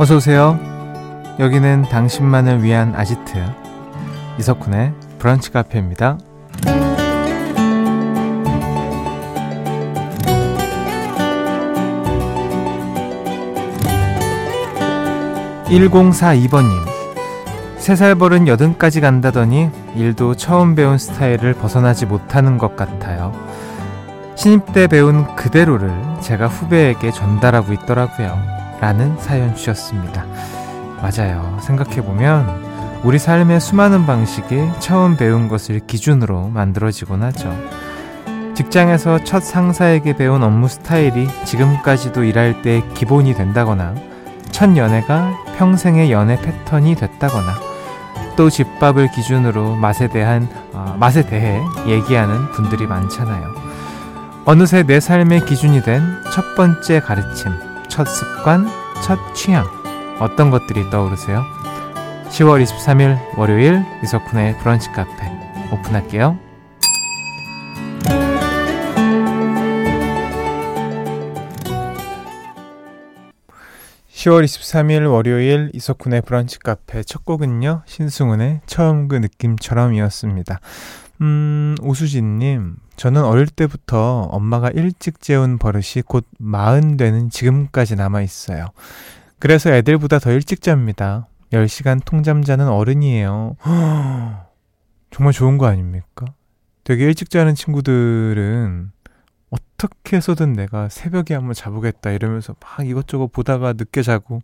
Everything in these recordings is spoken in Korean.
어서 오세요. 여기는 당신만을 위한 아지트 이석훈의 브런치 카페입니다. 1042번님 3살 버른 80까지 간다더니 일도 처음 배운 스타일을 벗어나지 못하는 것 같아요. 신입 때 배운 그대로를 제가 후배에게 전달하고 있더라고요. 라는 사연 주셨습니다. 맞아요. 생각해보면 우리 삶의 수많은 방식이 처음 배운 것을 기준으로 만들어지곤 하죠. 직장에서 첫 상사에게 배운 업무 스타일이 지금까지도 일할 때 기본이 된다거나 첫 연애가 평생의 연애 패턴이 됐다거나 또 집밥을 기준으로 맛에 대한 어, 맛에 대해 얘기하는 분들이 많잖아요. 어느새 내 삶의 기준이 된 첫 번째 가르침, 첫 습관, 첫 취향. 어떤 것들이 떠오르세요? 10월 23일 월요일 이석훈의 브런치 카페 오픈할게요. 10월 23일 월요일 이석훈의 브런치 카페 첫 곡은요. 신승훈의 처음 그 느낌처럼이었습니다. 음, 오수진님, 저는 어릴 때부터 엄마가 일찍 재운 버릇이 곧 마흔 되는 지금까지 남아 있어요. 그래서 애들보다 더 일찍 잡니다. 10시간 통잠 자는 어른이에요. 정말 좋은 거 아닙니까? 되게 일찍 자는 친구들은 어떻게 해서든 내가 새벽에 한번 자보겠다 이러면서 막 이것저것 보다가 늦게 자고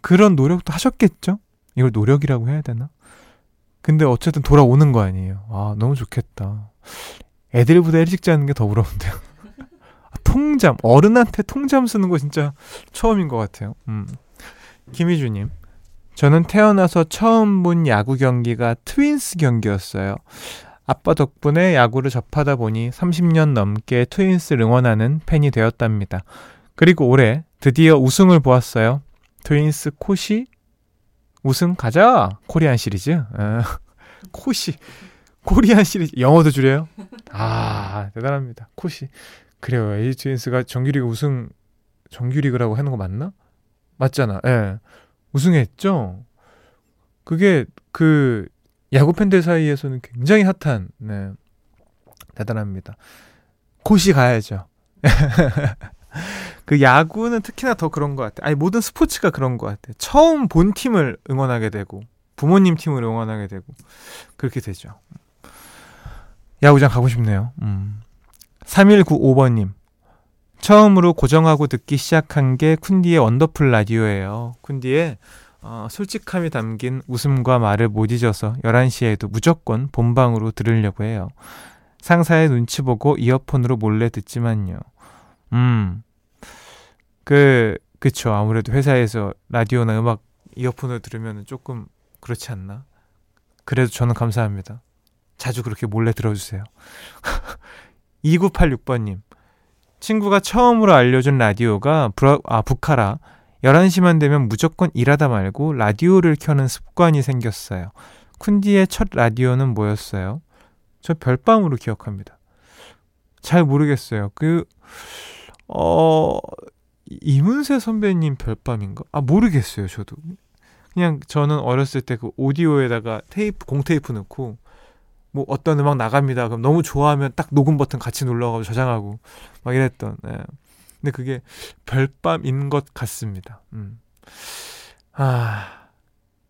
그런 노력도 하셨겠죠? 이걸 노력이라고 해야 되나? 근데 어쨌든 돌아오는 거 아니에요. 아, 너무 좋겠다. 애들보다 일찍 자는 게 더 부러운데요. 아, 통잠, 어른한테 통잠 쓰는 거 진짜 처음인 것 같아요. 음. 김희주님. 저는 태어나서 처음 본 야구 경기가 트윈스 경기였어요. 아빠 덕분에 야구를 접하다 보니 30년 넘게 트윈스를 응원하는 팬이 되었답니다. 그리고 올해 드디어 우승을 보았어요. 트윈스 코시 우승 가자! 코리안 시리즈. 아, 코시. 코리안 시리즈. 영어도 줄여요? 아 대단합니다. 코시. 그래요. 트윈스가 정규리그 우승 정규리그라고 하는 거 맞나? 맞잖아. 예. 우승했죠? 그게 그 야구 팬들 사이에서는 굉장히 핫한 네. 대단합니다. 코시 가야죠 그 야구는 특히나 더 그런 것 같아. 아니 모든 스포츠가 그런 것 같아. 처음 본 팀을 응원하게 되고 부모님 팀을 응원하게 되고 그렇게 되죠. 야구장 가고 싶네요. 음. 3195번님. 처음으로 고정하고 듣기 시작한 게 쿤디의 원더풀 라디오예요. 쿤디의 어, 솔직함이 담긴 웃음과 말을 못 잊어서 11시에도 무조건 본방으로 들으려고 해요. 상사의 눈치 보고 이어폰으로 몰래 듣지만요. 음. 그, 그쵸. 아무래도 회사에서 라디오나 음악 이어폰을 들으면 조금 그렇지 않나? 그래도 저는 감사합니다. 자주 그렇게 몰래 들어주세요. 2986번님. 친구가 처음으로 알려준 라디오가 브라, 아, 부카라. 11시만 되면 무조건 일하다 말고 라디오를 켜는 습관이 생겼어요. 쿤디의 첫 라디오는 뭐였어요? 저 별밤으로 기억합니다. 잘 모르겠어요. 그, 어, 이문세 선배님 별밤인가? 아, 모르겠어요, 저도. 그냥 저는 어렸을 때 그 오디오에다가 테이프, 공테이프 넣고, 뭐 어떤 음악 나갑니다. 그럼 너무 좋아하면 딱 녹음 버튼 같이 눌러가지고 저장하고, 막 이랬던, 예. 근데 그게 별밤인 것 같습니다. 음. 아,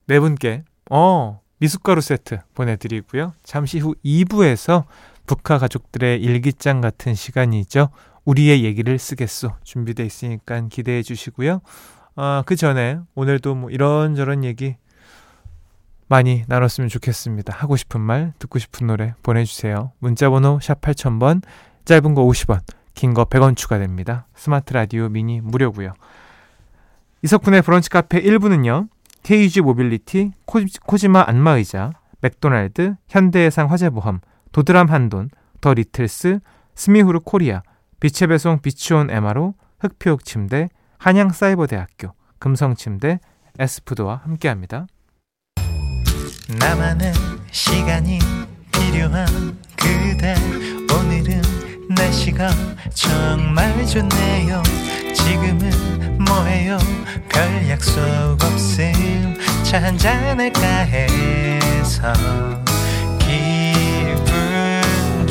네 분께, 어, 미숫가루 세트 보내드리고요. 잠시 후 2부에서 북한 가족들의 일기장 같은 시간이죠. 우리의 얘기를 쓰겠소. 준비되어 있으니까 기대해 주시고요. 아, 그 전에 오늘도 뭐 이런저런 얘기 많이 나눴으면 좋겠습니다. 하고 싶은 말, 듣고 싶은 노래 보내주세요. 문자번호 샵 8000번, 짧은 거 50원, 긴 거 100원 추가됩니다. 스마트 라디오 미니 무료고요. 이석훈의 브런치 카페 1부는요. KG 모빌리티, 코지마 안마의자, 맥도날드, 현대해상 화재보험, 도드람 한돈, 더 리틀스, 스미후르 코리아, 빛의 배송 비치온 에마로, 흙표흙침대, 한양사이버대학교, 금성침대, 에스푸드와 함께합니다. 나만의 시간이 필요한 그대. 오늘은 날씨가 정말 좋네요. 지금은 뭐해요? 별 약속 없음. 차 한잔할까 해서 기분 그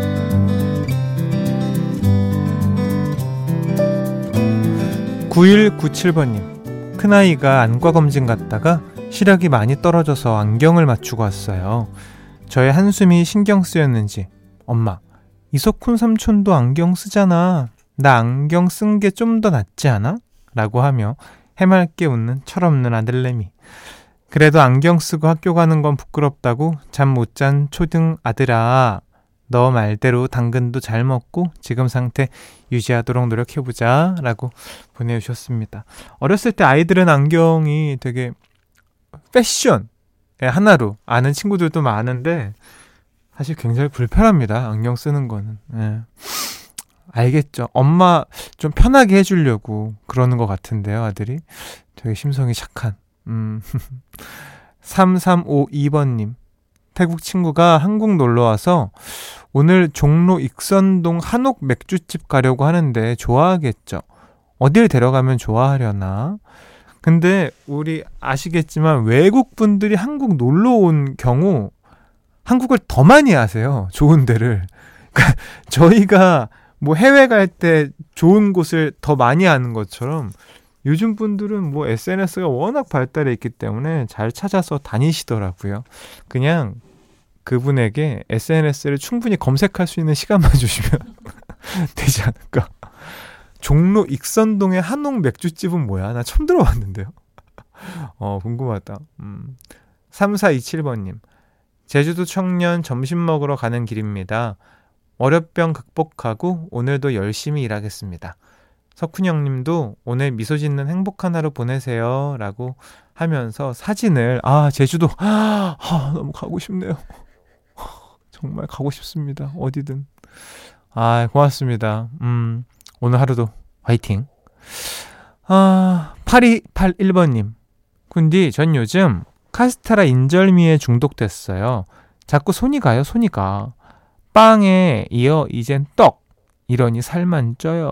9197번님. 큰아이가 안과 검진 갔다가 시력이 많이 떨어져서 안경을 맞추고 왔어요. 저의 한숨이 신경 쓰였는지, 엄마, 이석훈 삼촌도 안경 쓰잖아. 나 안경 쓴 게 좀 더 낫지 않아? 라고 하며 해맑게 웃는 철없는 아들내미. 그래도 안경 쓰고 학교 가는 건 부끄럽다고 잠 못 잔 초등 아들아. 너 말대로 당근도 잘 먹고 지금 상태 유지하도록 노력해보자. 라고 보내주셨습니다. 어렸을 때 아이들은 안경이 되게 패션의 하나로 아는 친구들도 많은데 사실 굉장히 불편합니다. 안경 쓰는 거는. 예. 알겠죠. 엄마 좀 편하게 해주려고 그러는 것 같은데요, 아들이. 되게 심성이 착한. 음. 3352번님. 태국 친구가 한국 놀러 와서 오늘 종로 익선동 한옥 맥주집 가려고 하는데 좋아하겠죠. 어딜 데려가면 좋아하려나? 근데 우리 아시겠지만 외국 분들이 한국 놀러 온 경우 한국을 더 많이 아세요. 좋은 데를. 그러니까 저희가 뭐 해외 갈 때 좋은 곳을 더 많이 아는 것처럼 요즘 분들은 뭐 SNS가 워낙 발달해 있기 때문에 잘 찾아서 다니시더라고요. 그냥 그분에게 SNS를 충분히 검색할 수 있는 시간만 주시면 되지 않을까. 종로 익선동의 한옥 맥주집은 뭐야? 나 처음 들어봤는데요. 어, 궁금하다. 음. 3427번님. 제주도 청년 점심 먹으러 가는 길입니다. 월요병 극복하고 오늘도 열심히 일하겠습니다. 석훈 형님도 오늘 미소 짓는 행복한 하루 보내세요. 라고 하면서 사진을, 아, 제주도, 아, 너무 가고 싶네요. 정말 가고 싶습니다. 어디든. 아, 고맙습니다. 음, 오늘 하루도 화이팅. 아, 8281번님. 군디, 전 요즘 카스테라 인절미에 중독됐어요. 자꾸 손이 가요, 손이 가. 빵에 이어 이젠 떡. 이러니 살만 쪄요.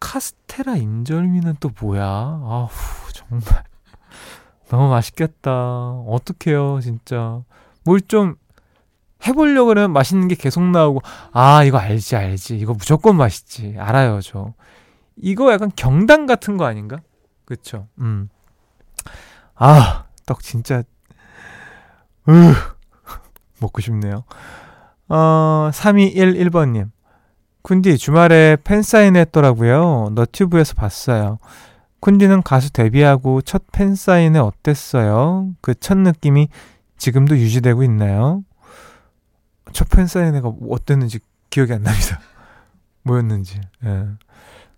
카스테라 인절미는 또 뭐야? 아우, 정말. 너무 맛있겠다. 어떡해요, 진짜. 뭘 좀 해보려고 그러면 맛있는 게 계속 나오고, 아, 이거 알지, 알지. 이거 무조건 맛있지. 알아요, 저. 이거 약간 경당 같은 거 아닌가? 그쵸. 음. 아, 떡 진짜, 으, 먹고 싶네요. 어, 3211번님. 쿤디 주말에 팬사인 했더라고요. 너튜브에서 봤어요. 쿤디는 가수 데뷔하고 첫 팬사인회 어땠어요? 그 첫 느낌이 지금도 유지되고 있나요? 첫 팬사인회가 어땠는지 기억이 안 납니다. 뭐였는지. 예.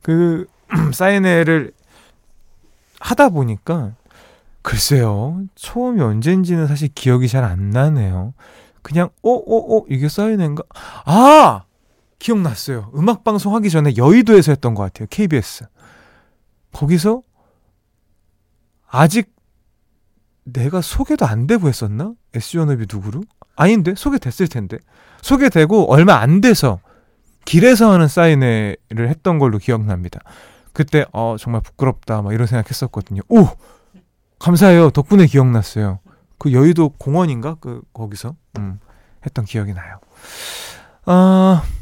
그 사인회를 하다 보니까 글쎄요. 처음이 언젠지는 사실 기억이 잘 안 나네요. 그냥 어어어 어, 어, 이게 사인회인가? 아 기억났어요. 음악 방송 하기 전에 여의도에서 했던 것 같아요. KBS. 거기서 아직 내가 소개도 안 되고 했었나? SG워너비 누구로? 아닌데 소개됐을 텐데 소개되고 얼마 안 돼서 길에서 하는 사인회를 했던 걸로 기억납니다. 그때 어 정말 부끄럽다 막 이런 생각했었거든요. 오 감사해요 덕분에 기억났어요. 그 여의도 공원인가 그 거기서 음, 했던 기억이 나요. 아 어,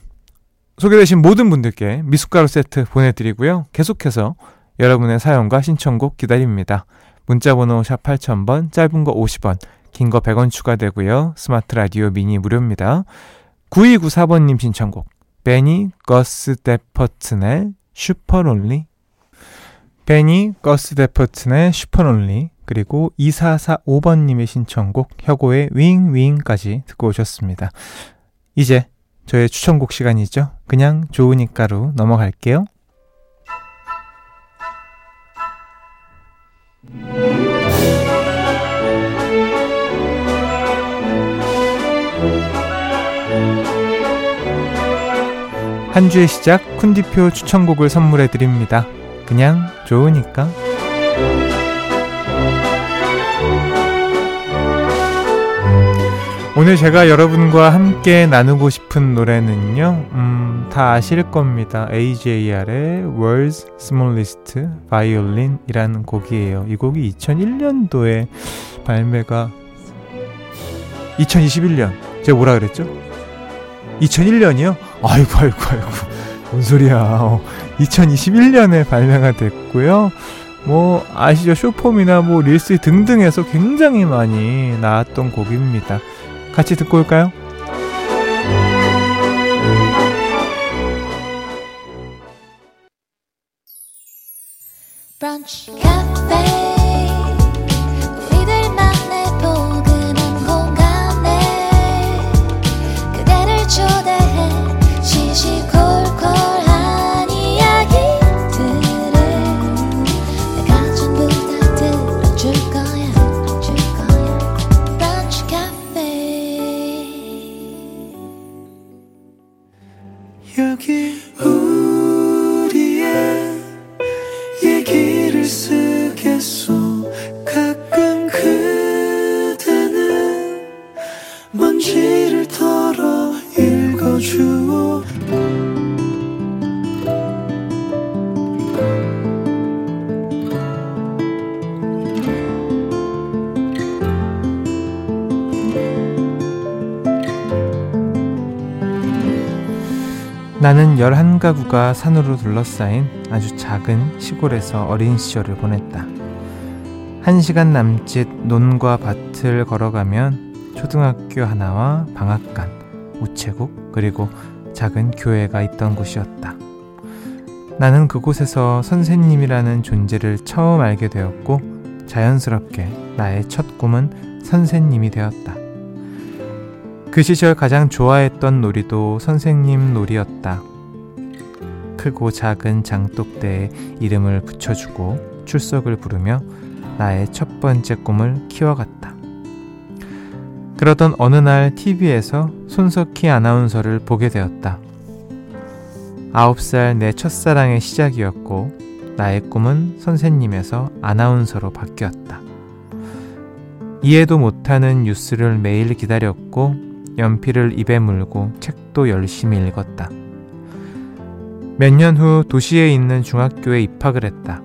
소개되신 모든 분들께 미숫가루 세트 보내드리고요. 계속해서 여러분의 사연과 신청곡 기다립니다. 문자번호 샵 8000번, 짧은 거 50원, 긴 거 100원 추가되고요. 스마트 라디오 미니 무료입니다. 9294번님 신청곡, 베니 거스 데퍼튼의 Supalonely 베니 거스 데퍼튼의 Supalonely 그리고 2445번님의 신청곡 혁오의 윙윙까지 듣고 오셨습니다. 이제 저의 추천곡 시간이죠. 그냥 좋으니까로 넘어갈게요. 한 주의 시작 쿤디표 추천곡을 선물해 드립니다. 그냥 좋으니까. 오늘 제가 여러분과 함께 나누고 싶은 노래는요, 음, 다 아실 겁니다. AJR의 World's Smallest Violin이라는 곡이에요. 이 곡이 2001년도에 발매가 2021년. 제가 뭐라 그랬죠? 2001년이요? 아이고, 아이고, 아이고. 뭔 소리야. 어, 2021년에 발매가 됐고요. 뭐, 아시죠? 쇼폼이나 뭐, 릴스 등등에서 굉장히 많이 나왔던 곡입니다. 같이 듣고 올까요? 브런치 나는 11가구가 산으로 둘러싸인 아주 작은 시골에서 어린 시절을 보냈다. 한 시간 남짓 논과 밭을 걸어가면 초등학교 하나와 방앗간, 우체국, 그리고 작은 교회가 있던 곳이었다. 나는 그곳에서 선생님이라는 존재를 처음 알게 되었고, 자연스럽게 나의 첫 꿈은 선생님이 되었다. 그 시절 가장 좋아했던 놀이도 선생님 놀이였다. 크고 작은 장독대에 이름을 붙여주고 출석을 부르며 나의 첫 번째 꿈을 키워갔다. 그러던 어느 날 TV에서 손석희 아나운서를 보게 되었다. 아홉 살 내 첫사랑의 시작이었고 나의 꿈은 선생님에서 아나운서로 바뀌었다. 이해도 못하는 뉴스를 매일 기다렸고 연필을 입에 물고 책도 열심히 읽었다. 몇 년 후 도시에 있는 중학교에 입학을 했다.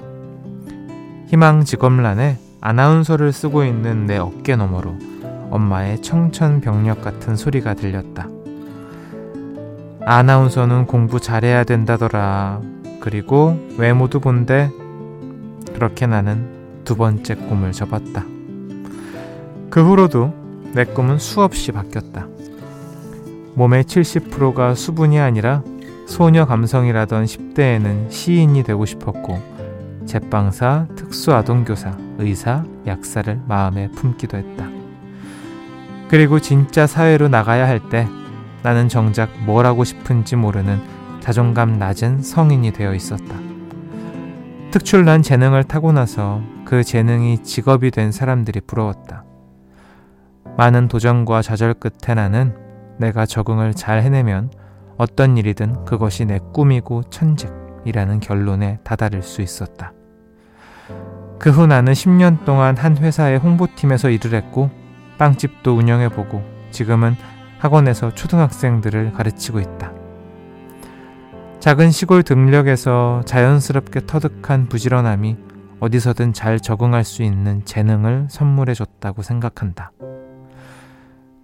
희망 직업란에 아나운서를 쓰고 있는 내 어깨 너머로 엄마의 청천벽력 같은 소리가 들렸다. 아나운서는 공부 잘해야 된다더라. 그리고 외모도 본데 그렇게 나는 두 번째 꿈을 접었다. 그 후로도 내 꿈은 수없이 바뀌었다. 몸의 70%가 수분이 아니라 소녀 감성이라던 10대에는 시인이 되고 싶었고 제빵사, 특수아동교사, 의사, 약사를 마음에 품기도 했다. 그리고 진짜 사회로 나가야 할 때 나는 정작 뭘 하고 싶은지 모르는 자존감 낮은 성인이 되어 있었다. 특출난 재능을 타고나서 그 재능이 직업이 된 사람들이 부러웠다. 많은 도전과 좌절 끝에 나는 내가 적응을 잘 해내면 어떤 일이든 그것이 내 꿈이고 천직이라는 결론에 다다를 수 있었다. 그 후 나는 10년 동안 한 회사의 홍보팀에서 일을 했고 빵집도 운영해보고 지금은 학원에서 초등학생들을 가르치고 있다. 작은 시골 등력에서 자연스럽게 터득한 부지런함이 어디서든 잘 적응할 수 있는 재능을 선물해 줬다고 생각한다.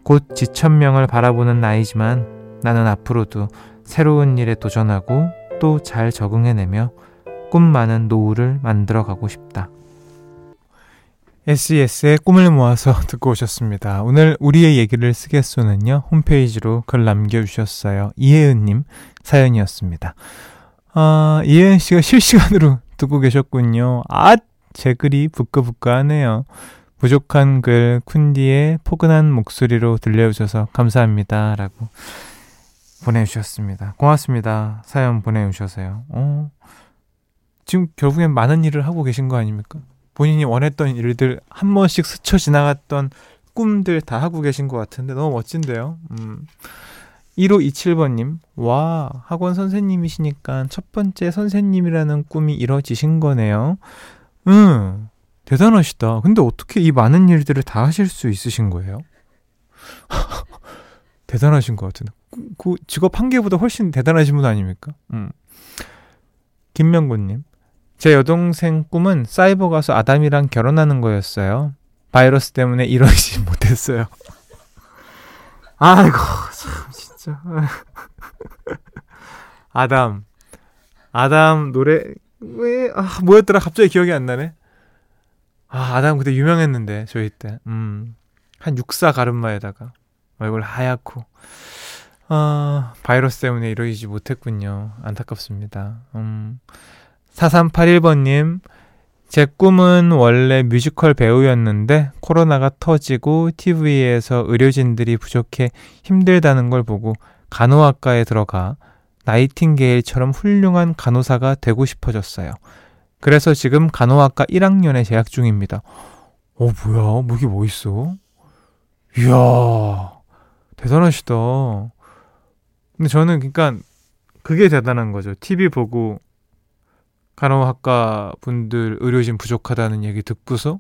곧 지천명을 바라보는 나이지만 나는 앞으로도 새로운 일에 도전하고 또 잘 적응해내며 꿈 많은 노후를 만들어가고 싶다. SES의 꿈을 모아서 듣고 오셨습니다. 오늘 우리의 얘기를 쓰겠소는요, 홈페이지로 글 남겨주셨어요. 이혜은님 사연이었습니다. 아, 이혜은 씨가 실시간으로 듣고 계셨군요. 아, 제 글이 부끄부끄하네요. 부족한 글 쿤디의 포근한 목소리로 들려주셔서 감사합니다. 라고 보내주셨습니다. 고맙습니다. 사연 보내주셔서요. 어, 지금 결국엔 많은 일을 하고 계신 거 아닙니까? 본인이 원했던 일들 한 번씩 스쳐 지나갔던 꿈들 다 하고 계신 것 같은데 너무 멋진데요. 음. 1527번님, 와, 학원 선생님이시니까 첫 번째 선생님이라는 꿈이 이뤄지신 거네요. 응, 대단하시다. 근데 어떻게 이 많은 일들을 다 하실 수 있으신 거예요? 대단하신 것 같은데. 그, 그 직업 한 개보다 훨씬 대단하신 분 아닙니까? 음. 김명구님, 제 여동생 꿈은 사이버 가수 아담이랑 결혼하는 거였어요. 바이러스 때문에 이러지 못했어요. 아이고, 참, 진짜. 아담. 아담 노래, 왜, 아, 뭐였더라? 갑자기 기억이 안 나네. 아, 아담 그때 유명했는데, 저희 때. 음, 한 육사 가르마에다가. 얼굴 하얗고. 아, 바이러스 때문에 이러지 못했군요. 안타깝습니다. 음. 4381번님, 제 꿈은 원래 뮤지컬 배우였는데 코로나가 터지고 TV에서 의료진들이 부족해 힘들다는 걸 보고 간호학과에 들어가 나이팅게일처럼 훌륭한 간호사가 되고 싶어졌어요. 그래서 지금 간호학과 1학년에 재학 중입니다. 어, 뭐야? 뭐 이게 뭐 있어? 이야, 대단하시다. 근데 저는 그러니까 그게 대단한 거죠. TV 보고 간호학과 분들 의료진 부족하다는 얘기 듣고서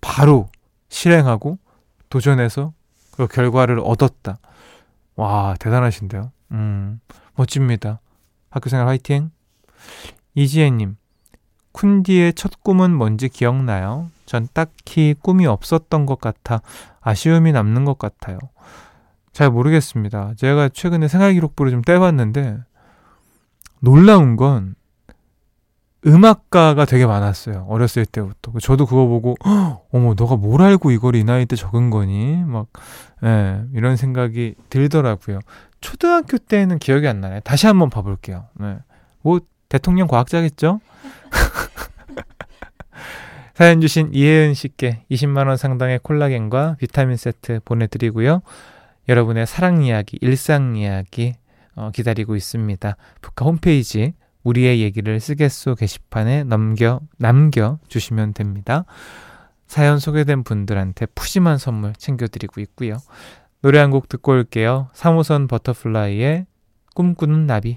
바로 실행하고 도전해서 그 결과를 얻었다. 와, 대단하신데요. 음, 멋집니다. 학교생활 화이팅! 이지혜님, 쿤디의 첫 꿈은 뭔지 기억나요? 전 딱히 꿈이 없었던 것 같아 아쉬움이 남는 것 같아요. 잘 모르겠습니다. 제가 최근에 생활 기록부를 좀 떼봤는데, 놀라운 건 음악가가 되게 많았어요. 어렸을 때부터. 저도 그거 보고, 어머, 너가 뭘 알고 이걸 이 나이 때 적은 거니? 막, 예, 이런 생각이 들더라고요. 초등학교 때는 기억이 안 나네. 다시 한번 봐볼게요. 네. 뭐, 대통령 과학자겠죠? 사연 주신 이혜은 씨께 20만원 상당의 콜라겐과 비타민 세트 보내드리고요. 여러분의 사랑 이야기, 일상 이야기 어, 기다리고 있습니다. 북카 홈페이지 우리의 얘기를 쓰겠소 게시판에 넘겨 남겨 주시면 됩니다. 사연 소개된 분들한테 푸짐한 선물 챙겨드리고 있고요. 노래 한 곡 듣고 올게요. 3호선 버터플라이의 꿈꾸는 나비.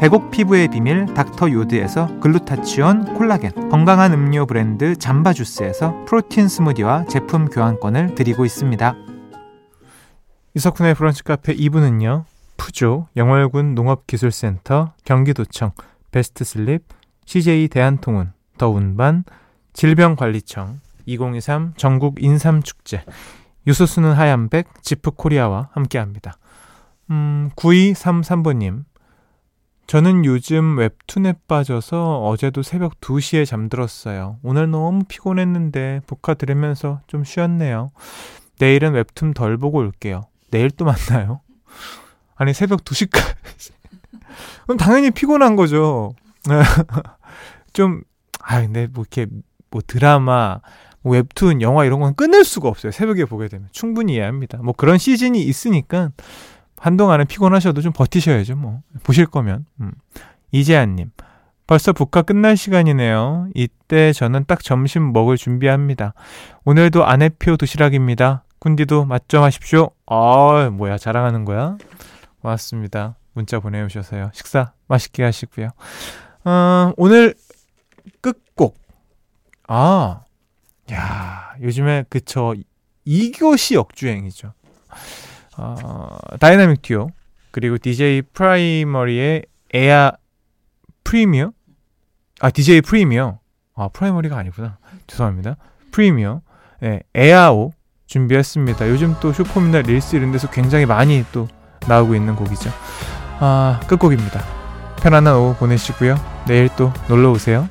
백옥 피부의 비밀 닥터 요드에서 글루타치온 콜라겐 건강한 음료 브랜드 잠바주스에서 프로틴 스무디와 제품 교환권을 드리고 있습니다. 이석훈의 브런치 카페 2부는요. 푸조, 영월군 농업기술센터, 경기도청, 베스트슬립, CJ 대한통운, 더운반, 질병관리청, 2023 전국 인삼축제, 유소수는 하얀백, 지프코리아와 함께합니다. 음, 9233번님, 저는 요즘 웹툰에 빠져서 어제도 새벽 2시에 잠들었어요. 오늘 너무 피곤했는데 복화 들으면서 좀 쉬었네요. 내일은 웹툰 덜 보고 올게요. 내일 또 만나요. 아니 새벽 2시까지. 그럼 당연히 피곤한 거죠. 좀, 아 근데 뭐 이렇게 뭐 드라마, 뭐 웹툰, 영화 이런 건 끊을 수가 없어요. 새벽에 보게 되면 충분히 이해합니다. 뭐 그런 시즌이 있으니까 한동안은 피곤하셔도 좀 버티셔야죠, 뭐. 보실 거면. 음. 이재한님. 벌써 복화 끝날 시간이네요. 이때 저는 딱 점심 먹을 준비합니다. 오늘도 아내표 도시락입니다. 군디도 맛좀 하십시오. 아, 뭐야, 자랑하는 거야? 고맙습니다. 문자 보내주셔서요. 식사 맛있게 하시고요. 어, 오늘 끝곡. 아, 야, 요즘에 그쵸. 2교시 역주행이죠. 어, 다이나믹 듀오 그리고 DJ 프라이머리의 AEAO 프리미어? 아 DJ 프리미어. 아 프라이머리가 아니구나. 죄송합니다. 프리미어. 예, AEAO 준비했습니다. 요즘 또 short form이나 릴스 이런 데서 굉장히 많이 또 나오고 있는 곡이죠. 아 끝곡입니다. 편안한 오후 보내시고요. 내일 또 놀러 오세요